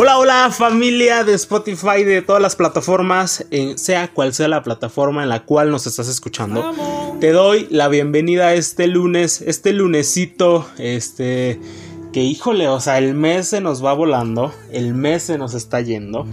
Hola, hola familia de Spotify, de todas las plataformas, sea cual sea la plataforma en la cual nos estás escuchando. Te doy la bienvenida este lunes, este lunesito, este, que híjole, o sea, el mes se nos va volando, el mes se nos está yendo.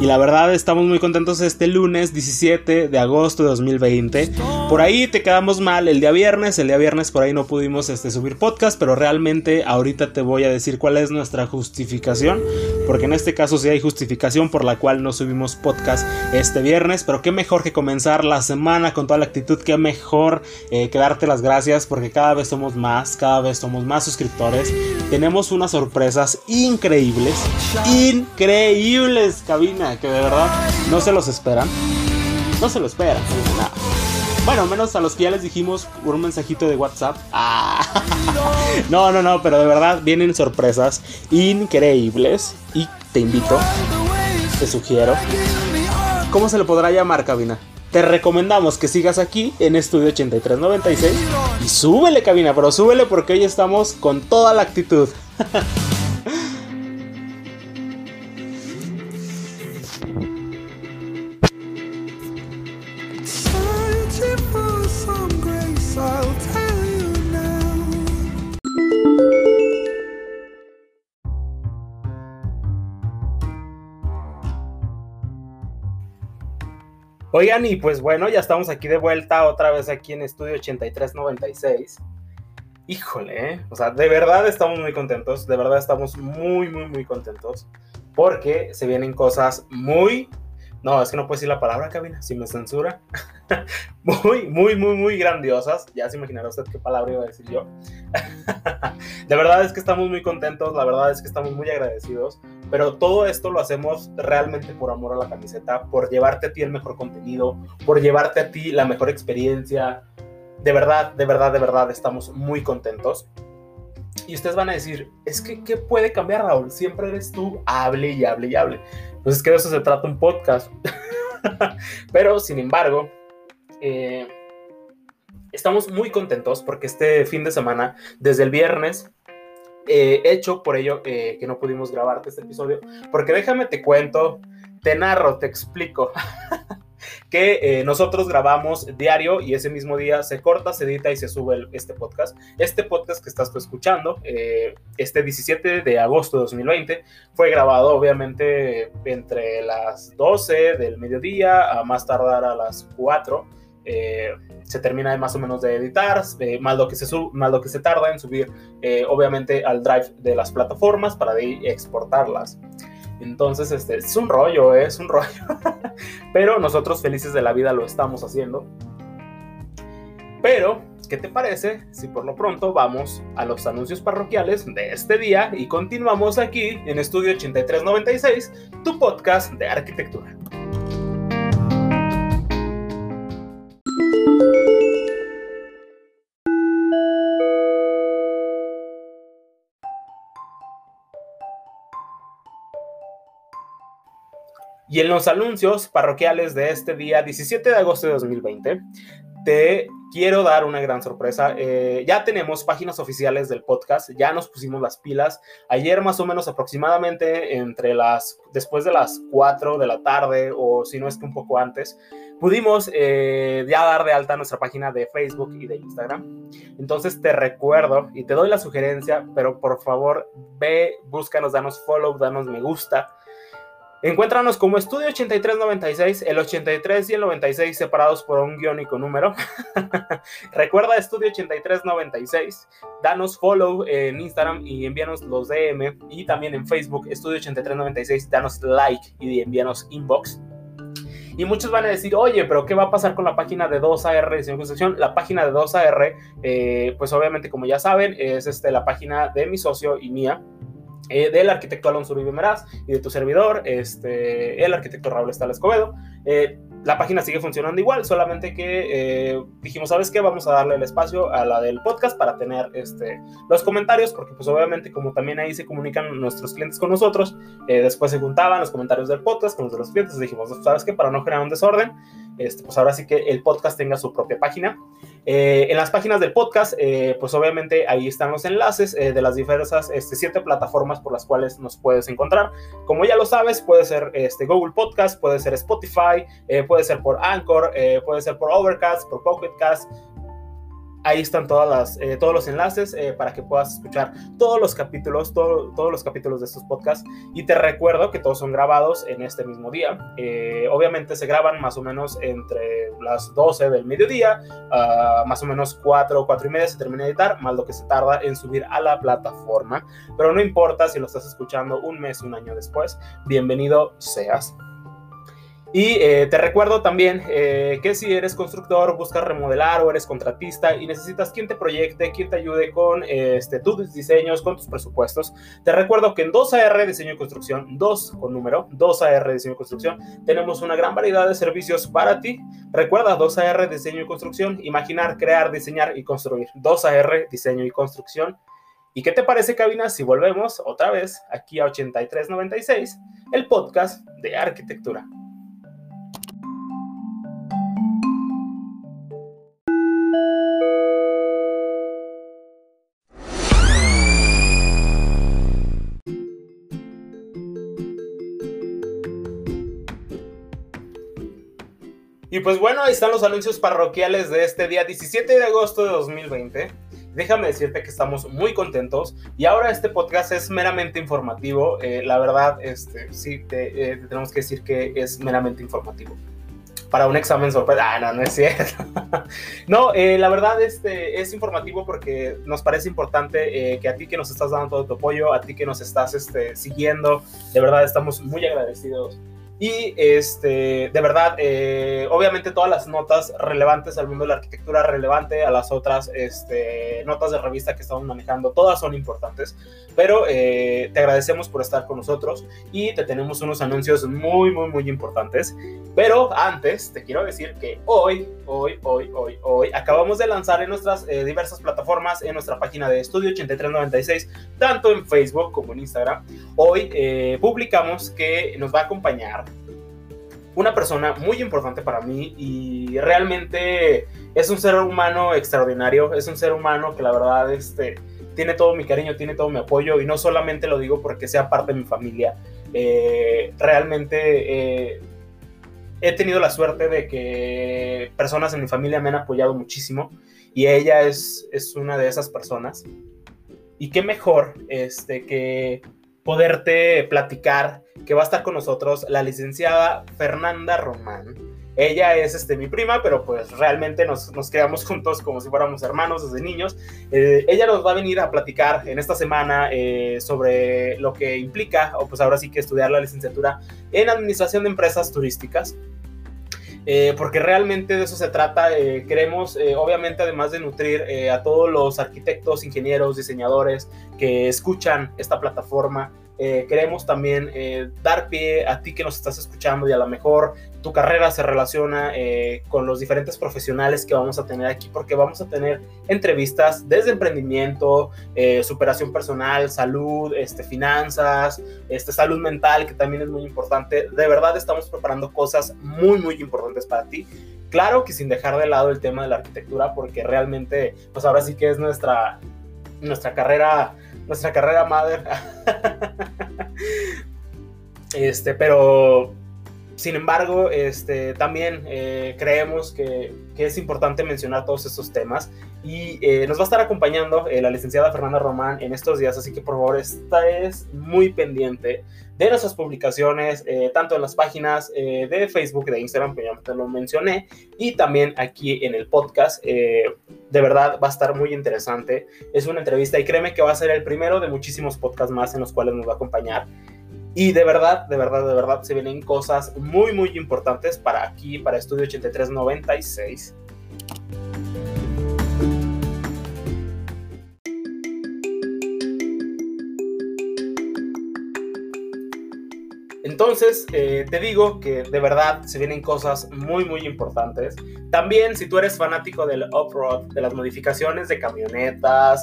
Y la verdad estamos muy contentos este lunes 17 de agosto de 2020. Por ahí te quedamos mal el día viernes, el día viernes por ahí no pudimos este, subir podcast, pero realmente ahorita te voy a decir cuál es nuestra justificación, porque en este caso sí hay justificación por la cual no subimos podcast este viernes, pero qué mejor que comenzar la semana con toda la actitud, qué mejor eh, que darte las gracias, porque cada vez somos más, cada vez somos más suscriptores, tenemos unas sorpresas increíbles, increíbles, cabina que de verdad no se los esperan. No se lo esperan. Bueno, menos a los que ya les dijimos un mensajito de WhatsApp. Ah. No, no, no, pero de verdad vienen sorpresas increíbles. Y te invito, te sugiero. ¿Cómo se le podrá llamar, cabina? Te recomendamos que sigas aquí en Estudio 8396 y súbele, cabina, pero súbele porque hoy estamos con toda la actitud. Oigan, y pues bueno, ya estamos aquí de vuelta otra vez aquí en Estudio 8396. Híjole, ¿eh? o sea, de verdad estamos muy contentos, de verdad estamos muy, muy, muy contentos, porque se vienen cosas muy, no, es que no puedo decir la palabra, cabina, si me censura. muy, muy, muy, muy grandiosas. Ya se imaginará usted qué palabra iba a decir yo. de verdad es que estamos muy contentos, la verdad es que estamos muy agradecidos. Pero todo esto lo hacemos realmente por amor a la camiseta, por llevarte a ti el mejor contenido, por llevarte a ti la mejor experiencia. De verdad, de verdad, de verdad, estamos muy contentos. Y ustedes van a decir, es que, ¿qué puede cambiar, Raúl? Siempre eres tú, hable y hable y hable. Pues es que de eso se trata un podcast. Pero, sin embargo, eh, estamos muy contentos porque este fin de semana, desde el viernes, eh, hecho por ello eh, que no pudimos grabarte este episodio, porque déjame te cuento, te narro, te explico. que nosotros grabamos diario y ese mismo día se corta, se edita y se sube este podcast. Este podcast que estás escuchando, este 17 de agosto de 2020, fue grabado obviamente entre las 12 del mediodía a más tardar a las 4 eh, se termina más o menos de editar, más, lo que se más lo que se tarda en subir, eh, obviamente, al drive de las plataformas para de exportarlas. Entonces, este, es un rollo, ¿eh? es un rollo. Pero nosotros felices de la vida lo estamos haciendo. Pero, ¿qué te parece si por lo pronto vamos a los anuncios parroquiales de este día y continuamos aquí en Estudio 8396, tu podcast de arquitectura? Y en los anuncios parroquiales de este día 17 de agosto de 2020, te quiero dar una gran sorpresa. Eh, ya tenemos páginas oficiales del podcast, ya nos pusimos las pilas. Ayer más o menos aproximadamente entre las, después de las 4 de la tarde o si no es que un poco antes, pudimos eh, ya dar de alta nuestra página de Facebook y de Instagram. Entonces te recuerdo y te doy la sugerencia, pero por favor ve, búscanos, danos follow, danos me gusta Encuéntranos como Estudio 8396, el 83 y el 96 separados por un guiónico número. Recuerda Estudio 8396, danos follow en Instagram y envíanos los DM y también en Facebook Estudio 8396, danos like y envíanos inbox. Y muchos van a decir, oye, pero ¿qué va a pasar con la página de 2AR de construcción? La página de 2AR, eh, pues obviamente como ya saben, es este, la página de mi socio y mía. Eh, del arquitecto Alonso Uribe Meraz y de tu servidor, este, el arquitecto Raúl Estal Escobedo. Eh, la página sigue funcionando igual, solamente que eh, dijimos, ¿sabes qué? Vamos a darle el espacio a la del podcast para tener este, los comentarios, porque pues obviamente como también ahí se comunican nuestros clientes con nosotros, después se juntaban los comentarios del podcast con los de los clientes, dijimos, ¿sabes qué? Para no generar un desorden, este, pues ahora sí que el podcast tenga su propia página. Eh, en las páginas del podcast, eh, pues obviamente ahí están los enlaces eh, de las diversas este, siete plataformas por las cuales nos puedes encontrar. Como ya lo sabes, puede ser este, Google Podcast, puede ser Spotify, puede ser por Anchor, puede ser por Overcast, por Pocket Cast, Ahí están eh, todos los enlaces eh, para que puedas escuchar todos los capítulos, todos los capítulos de estos podcasts. Y te recuerdo que todos son grabados en este mismo día. Eh, obviamente se graban más o menos entre las 12 del mediodía, uh, más o menos 4 o 4 y media se termina de editar, más lo que se tarda en subir a la plataforma. Pero no importa si lo estás escuchando un mes, un año después, bienvenido seas. Y eh, te recuerdo también eh, que si eres constructor, buscas remodelar o eres contratista y necesitas quien te proyecte, quien te ayude con este, tus diseños, con tus presupuestos, te recuerdo que en 2AR Diseño y Construcción, 2 con número, 2AR Diseño y Construcción, tenemos una gran variedad de servicios para ti. Recuerda 2AR Diseño y Construcción, imaginar, crear, diseñar y construir. 2AR Diseño y Construcción. ¿Y qué te parece, Cabina, si volvemos otra vez aquí a 8396, el podcast de arquitectura? Y pues bueno, ahí están los anuncios parroquiales de este día 17 de agosto de 2020. Déjame decirte que estamos muy contentos y ahora este podcast es meramente informativo. Eh, la verdad, este, sí, te, eh, tenemos que decir que es meramente informativo. Para un examen sorpresa. Ah, no, no es cierto. no, eh, la verdad este, es informativo porque nos parece importante que a ti que nos estás dando todo tu apoyo, a ti que nos estás este, siguiendo, de verdad estamos muy agradecidos. Y este, de verdad, eh, obviamente todas las notas relevantes al mundo de la arquitectura, relevante a las otras este, notas de revista que estamos manejando, todas son importantes. Pero eh, te agradecemos por estar con nosotros y te tenemos unos anuncios muy, muy, muy importantes. Pero antes, te quiero decir que hoy, hoy, hoy, hoy, hoy, acabamos de lanzar en nuestras eh, diversas plataformas, en nuestra página de Estudio 8396, tanto en Facebook como en Instagram. Hoy publicamos que nos va a acompañar una persona muy importante para mí y realmente es un ser humano extraordinario, es un ser humano que la verdad este, tiene todo mi cariño, tiene todo mi apoyo y no solamente lo digo porque sea parte de mi familia, eh, realmente eh, he tenido la suerte de que personas en mi familia me han apoyado muchísimo y ella es, es una de esas personas. Y qué mejor este, que poderte platicar que va a estar con nosotros la licenciada Fernanda Román. Ella es este, mi prima, pero pues realmente nos, nos quedamos juntos como si fuéramos hermanos desde niños. Eh, ella nos va a venir a platicar en esta semana eh, sobre lo que implica, o pues ahora sí que estudiar la licenciatura en Administración de Empresas Turísticas. Eh, porque realmente de eso se trata. queremos, obviamente, además de nutrir a todos los arquitectos, ingenieros, diseñadores que escuchan esta plataforma, eh, queremos también eh, dar pie a ti que nos estás escuchando y a lo mejor tu carrera se relaciona eh, con los diferentes profesionales que vamos a tener aquí, porque vamos a tener entrevistas desde emprendimiento, superación personal, salud, este, finanzas, este, salud mental, que también es muy importante. De verdad estamos preparando cosas muy, muy importantes para ti. Claro que sin dejar de lado el tema de la arquitectura, porque realmente, pues ahora sí que es nuestra, nuestra carrera nuestra carrera madre. este, pero sin embargo, este, también eh, creemos que, que, es importante mencionar todos estos temas y eh, nos va a estar acompañando eh, la licenciada Fernanda Román en estos días, así que por favor estés muy pendiente de nuestras publicaciones, tanto en las páginas de Facebook de Instagram, que ya te lo mencioné, y también aquí en el podcast. de verdad va a estar muy interesante. Es una entrevista y créeme que va a ser el primero de muchísimos podcasts más en los cuales nos va a acompañar. Y de verdad, de verdad, de verdad, se vienen cosas muy, muy importantes para aquí, para Estudio 8396. Entonces, eh, te digo que de verdad se vienen cosas muy, muy importantes. También, si tú eres fanático del off-road, de las modificaciones de camionetas,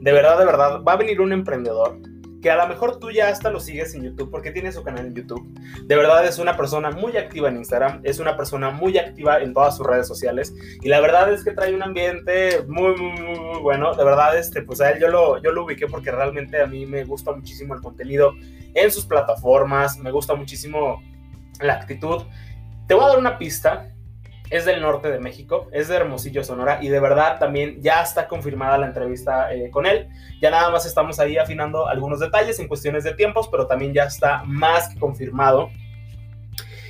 de verdad, de verdad, va a venir un emprendedor que a lo mejor tú ya hasta lo sigues en YouTube porque tiene su canal en YouTube. De verdad es una persona muy activa en Instagram, es una persona muy activa en todas sus redes sociales y la verdad es que trae un ambiente muy, muy, muy, bueno. De verdad, este, pues a él yo lo, yo lo ubiqué porque realmente a mí me gusta muchísimo el contenido en sus plataformas, me gusta muchísimo la actitud. Te voy a dar una pista es del norte de México, es de Hermosillo, Sonora, y de verdad también ya está confirmada la entrevista eh, con él. Ya nada más estamos ahí afinando algunos detalles en cuestiones de tiempos, pero también ya está más que confirmado.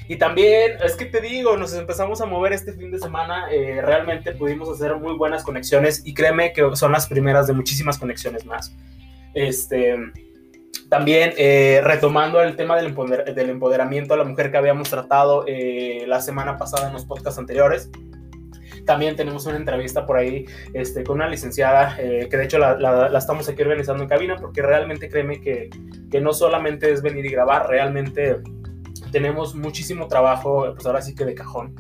Y también, es que te digo, nos empezamos a mover este fin de semana, eh, realmente pudimos hacer muy buenas conexiones y créeme que son las primeras de muchísimas conexiones más. Este, también eh, retomando el tema del, empoderamiento a la mujer que habíamos tratado eh, la semana pasada en los podcasts anteriores. También tenemos una entrevista por ahí este, con una licenciada, eh, que de hecho la, estamos aquí organizando en cabina, porque realmente créeme que, que no solamente es venir y grabar, realmente tenemos muchísimo trabajo, pues ahora sí que de cajón.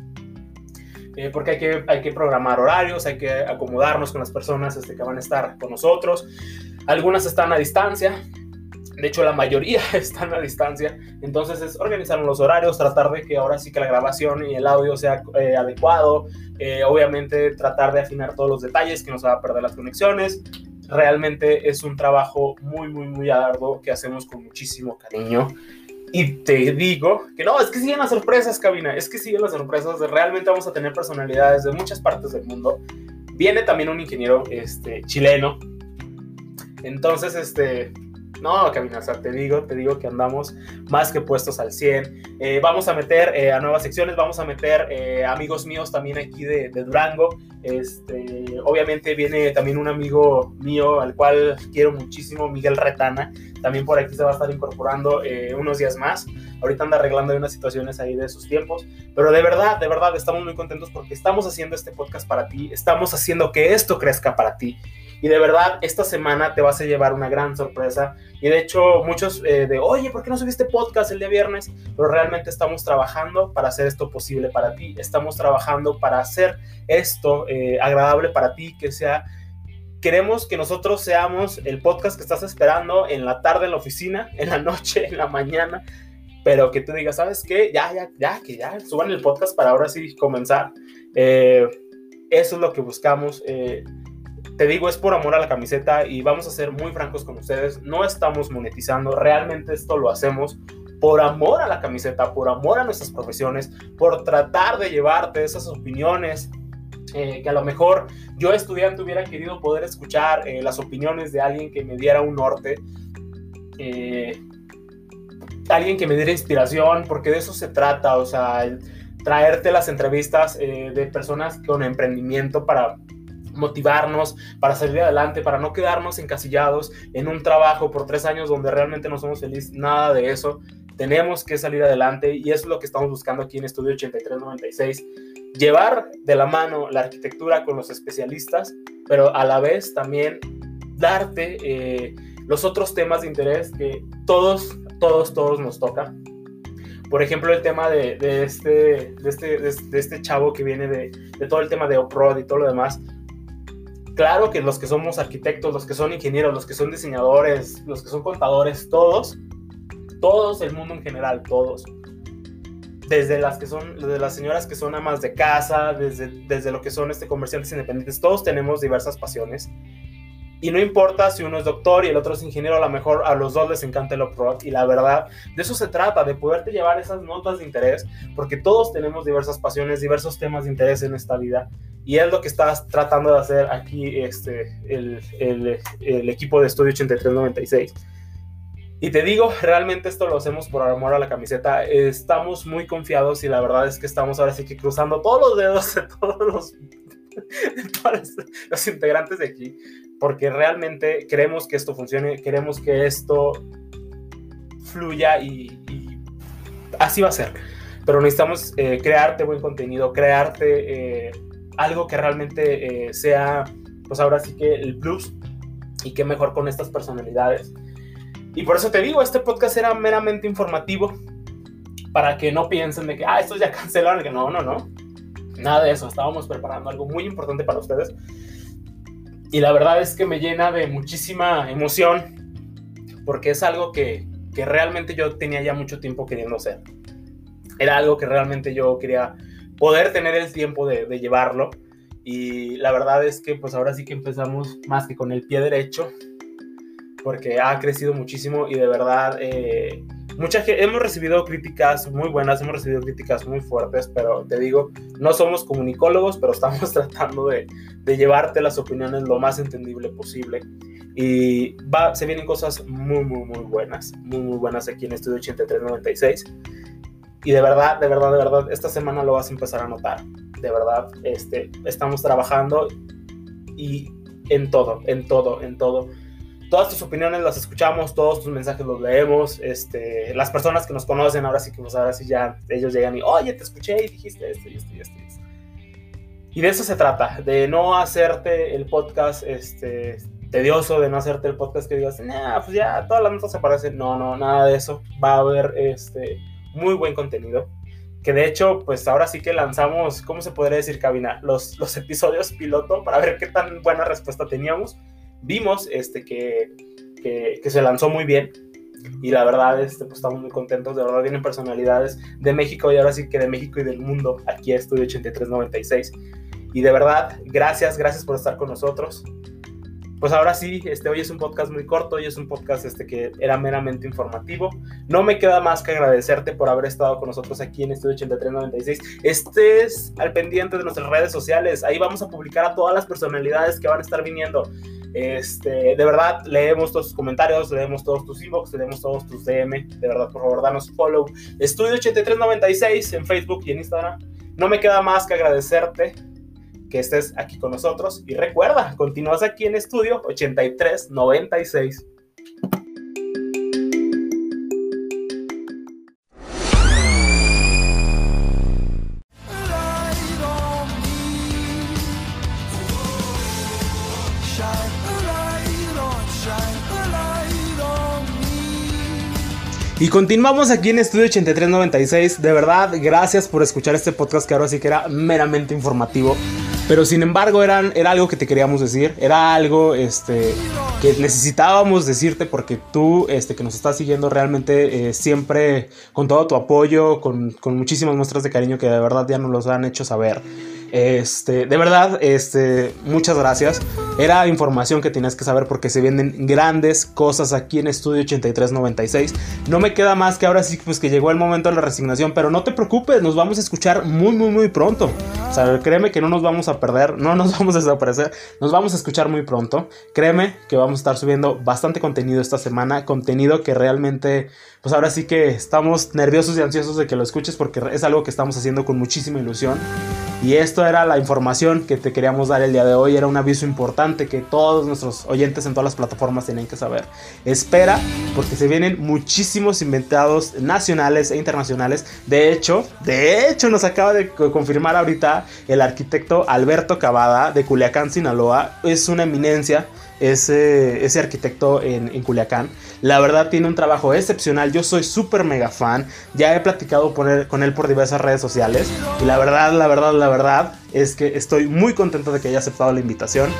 porque hay que, hay que programar horarios, hay que acomodarnos con las personas este, que van a estar con nosotros. Algunas están a distancia, de hecho, la mayoría están a distancia. Entonces es organizar los horarios, tratar de que ahora sí que la grabación y el audio sea eh, adecuado. Eh, obviamente tratar de afinar todos los detalles, que no se va a perder las conexiones. Realmente es un trabajo muy, muy, muy arduo que hacemos con muchísimo cariño. Y te digo que no, es que siguen las sorpresas, cabina. Es que siguen las sorpresas. Realmente vamos a tener personalidades de muchas partes del mundo. Viene también un ingeniero este, chileno. Entonces, este, no, Camina, o sea, te digo, te digo que andamos más que puestos al 100. Eh, vamos a meter eh, a nuevas secciones, vamos a meter eh, amigos míos también aquí de, Durango. Este, obviamente viene también un amigo mío al cual quiero muchísimo, Miguel Retana. También por aquí se va a estar incorporando unos días más. Ahorita anda arreglando unas situaciones ahí de sus tiempos. Pero de verdad, de verdad, estamos muy contentos porque estamos haciendo este podcast para ti. Estamos haciendo que esto crezca para ti. Y de verdad, esta semana te vas a llevar una gran sorpresa. Y de hecho, muchos eh, de, oye, ¿por qué no subiste podcast el día viernes? Pero realmente estamos trabajando para hacer esto posible para ti. Estamos trabajando para hacer esto eh, agradable para ti, que sea... Queremos que nosotros seamos el podcast que estás esperando en la tarde en la oficina, en la noche, en la mañana, pero que tú digas, ¿sabes qué? Ya, ya, ya, que ya suban el podcast para ahora sí comenzar. Eh, eso es lo que buscamos te digo, es por amor a la camiseta y vamos a ser muy francos con ustedes, no estamos monetizando, realmente esto lo hacemos por amor a la camiseta, por amor a nuestras profesiones, por tratar de llevarte esas opiniones eh, que a lo mejor yo estudiante hubiera querido poder escuchar eh, las opiniones de alguien que me diera un norte, eh, alguien que me diera inspiración, porque de eso se trata, o sea, traerte las entrevistas de personas con emprendimiento para motivarnos para salir adelante, para no quedarnos encasillados en un trabajo por tres años donde realmente no somos felices, nada de eso. Tenemos que salir adelante y eso es lo que estamos buscando aquí en Estudio 8396. Llevar de la mano la arquitectura con los especialistas, pero a la vez también darte eh, los otros temas de interés que todos, todos, todos nos tocan por ejemplo, el tema de, este, de, este, de, este chavo que viene de, de todo el tema de off-road y todo lo demás, claro que los que somos arquitectos, los que son ingenieros, los que son diseñadores, los que son contadores, todos, todos, el mundo en general, todos. Desde las que son, desde las señoras que son amas de casa, desde, desde lo que son este, comerciantes independientes, todos tenemos diversas pasiones y no importa si uno es doctor y el otro es ingeniero, a lo mejor a los dos les encanta el off-road. Y la verdad, de eso se trata, de poderte llevar esas notas de interés, porque todos tenemos diversas pasiones, diversos temas de interés en esta vida. Y es lo que estás tratando de hacer aquí este, el, el, el equipo de Estudio 8396. Y te digo, realmente esto lo hacemos por amor a la camiseta. Estamos muy confiados y la verdad es que estamos ahora sí que cruzando todos los dedos de todos los, de todos los integrantes de aquí porque realmente queremos que esto funcione, queremos que esto fluya y, así va a ser. Pero necesitamos eh, crearte buen contenido, crearte eh, algo que realmente eh, sea, pues ahora sí que el plus y que mejor con estas personalidades. Y por eso te digo, este podcast era meramente informativo para que no piensen de que, ah, esto ya cancelaron, que no, no, no. Nada de eso, estábamos preparando algo muy importante para ustedes y la verdad es que me llena de muchísima emoción porque es algo que, que realmente yo tenía ya mucho tiempo queriendo hacer. Era algo que realmente yo quería poder tener el tiempo de, llevarlo. Y la verdad es que pues ahora sí que empezamos más que con el pie derecho, porque ha crecido muchísimo y de verdad eh, mucha hemos recibido críticas muy buenas, hemos recibido críticas muy fuertes, pero te digo, no somos comunicólogos, pero estamos tratando de, de llevarte las opiniones lo más entendible posible. Y va, se vienen cosas muy, muy, muy buenas, muy, muy buenas aquí en Estudio 8396. Y de verdad, de verdad, de verdad, esta semana lo vas a empezar a notar. De verdad, este, estamos trabajando y en todo, en todo, en todo. Todas tus opiniones las escuchamos, todos tus mensajes los leemos. Este, las personas que nos conocen, ahora sí que pues ahora sí ya ellos llegan y, oye, te escuché y dijiste esto y esto y esto. Y, esto. y de eso se trata, de no hacerte el podcast este, tedioso, de no hacerte el podcast que digas, nah, pues ya todas las notas se parecen. No, no, nada de eso. Va a haber este muy buen contenido. Que de hecho, pues ahora sí que lanzamos, ¿cómo se podría decir, Cabina? Los, los episodios piloto para ver qué tan buena respuesta teníamos. Vimos este, que, que, que se lanzó muy bien. Y la verdad, este, pues estamos muy contentos. De verdad, vienen personalidades de México y ahora sí que de México y del mundo aquí a Estudio 8396. Y de verdad, gracias, gracias por estar con nosotros pues ahora sí, este, hoy es un podcast muy corto, hoy es un podcast este, que era meramente informativo. No me queda más que agradecerte por haber estado con nosotros aquí en Estudio 8396. Estés al pendiente de nuestras redes sociales, ahí vamos a publicar a todas las personalidades que van a estar viniendo. Este, de verdad, leemos todos tus comentarios, leemos todos tus inbox, leemos todos tus DM. De verdad, por favor, danos follow. Estudio 8396 en Facebook y en Instagram. No me queda más que agradecerte que estés aquí con nosotros. Y recuerda, continúas aquí en estudio 8396. Y continuamos aquí en Estudio 8396. De verdad, gracias por escuchar este podcast que ahora sí que era meramente informativo. Pero sin embargo era, era algo que te queríamos decir, era algo este, que necesitábamos decirte porque tú este, que nos estás siguiendo realmente eh, siempre con todo tu apoyo, con, con muchísimas muestras de cariño que de verdad ya nos los han hecho saber. Este, de verdad, este, muchas gracias. Era información que tenías que saber porque se vienen grandes cosas aquí en Estudio 8396. No me queda más que ahora sí, pues que llegó el momento de la resignación, pero no te preocupes, nos vamos a escuchar muy, muy, muy pronto. Créeme que no nos vamos a perder, no nos vamos a desaparecer, nos vamos a escuchar muy pronto. Créeme que vamos a estar subiendo bastante contenido esta semana, contenido que realmente, pues ahora sí que estamos nerviosos y ansiosos de que lo escuches porque es algo que estamos haciendo con muchísima ilusión. Y esto era la información que te queríamos dar el día de hoy. Era un aviso importante que todos nuestros oyentes en todas las plataformas tienen que saber. Espera, porque se vienen muchísimos inventados nacionales e internacionales. De hecho, de hecho, nos acaba de confirmar ahorita el arquitecto Alberto Cavada de Culiacán, Sinaloa. Es una eminencia ese, ese arquitecto en, en, Culiacán. La verdad tiene un trabajo excepcional, yo soy súper mega fan, ya he platicado con él por diversas redes sociales y la verdad, la verdad, la verdad es que estoy muy contento de que haya aceptado la invitación.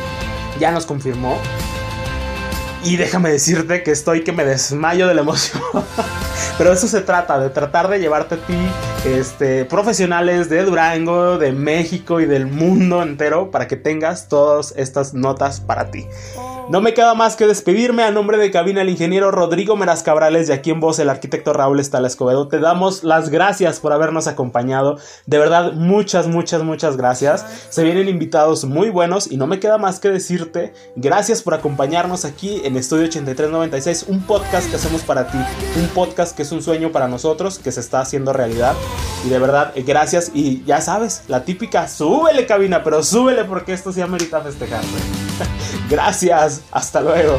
Ya nos confirmó. Y déjame decirte que estoy que me desmayo de la emoción. Pero eso se trata, de tratar de llevarte a ti este, profesionales de Durango, de México y del mundo entero para que tengas todas estas notas para ti. No me queda más que despedirme a nombre de cabina el ingeniero Rodrigo Meraz Cabrales y aquí en voz el arquitecto Raúl Estala Escobedo. Te damos las gracias por habernos acompañado. De verdad, muchas, muchas, muchas gracias. Se vienen invitados muy buenos y no me queda más que decirte gracias por acompañarnos aquí en Estudio 8396, un podcast que hacemos para ti, un podcast que es un sueño para nosotros, que se está haciendo realidad. Y de verdad, gracias y ya sabes, la típica, súbele cabina, pero súbele porque esto sí amerita festejarse. gracias. Hasta luego.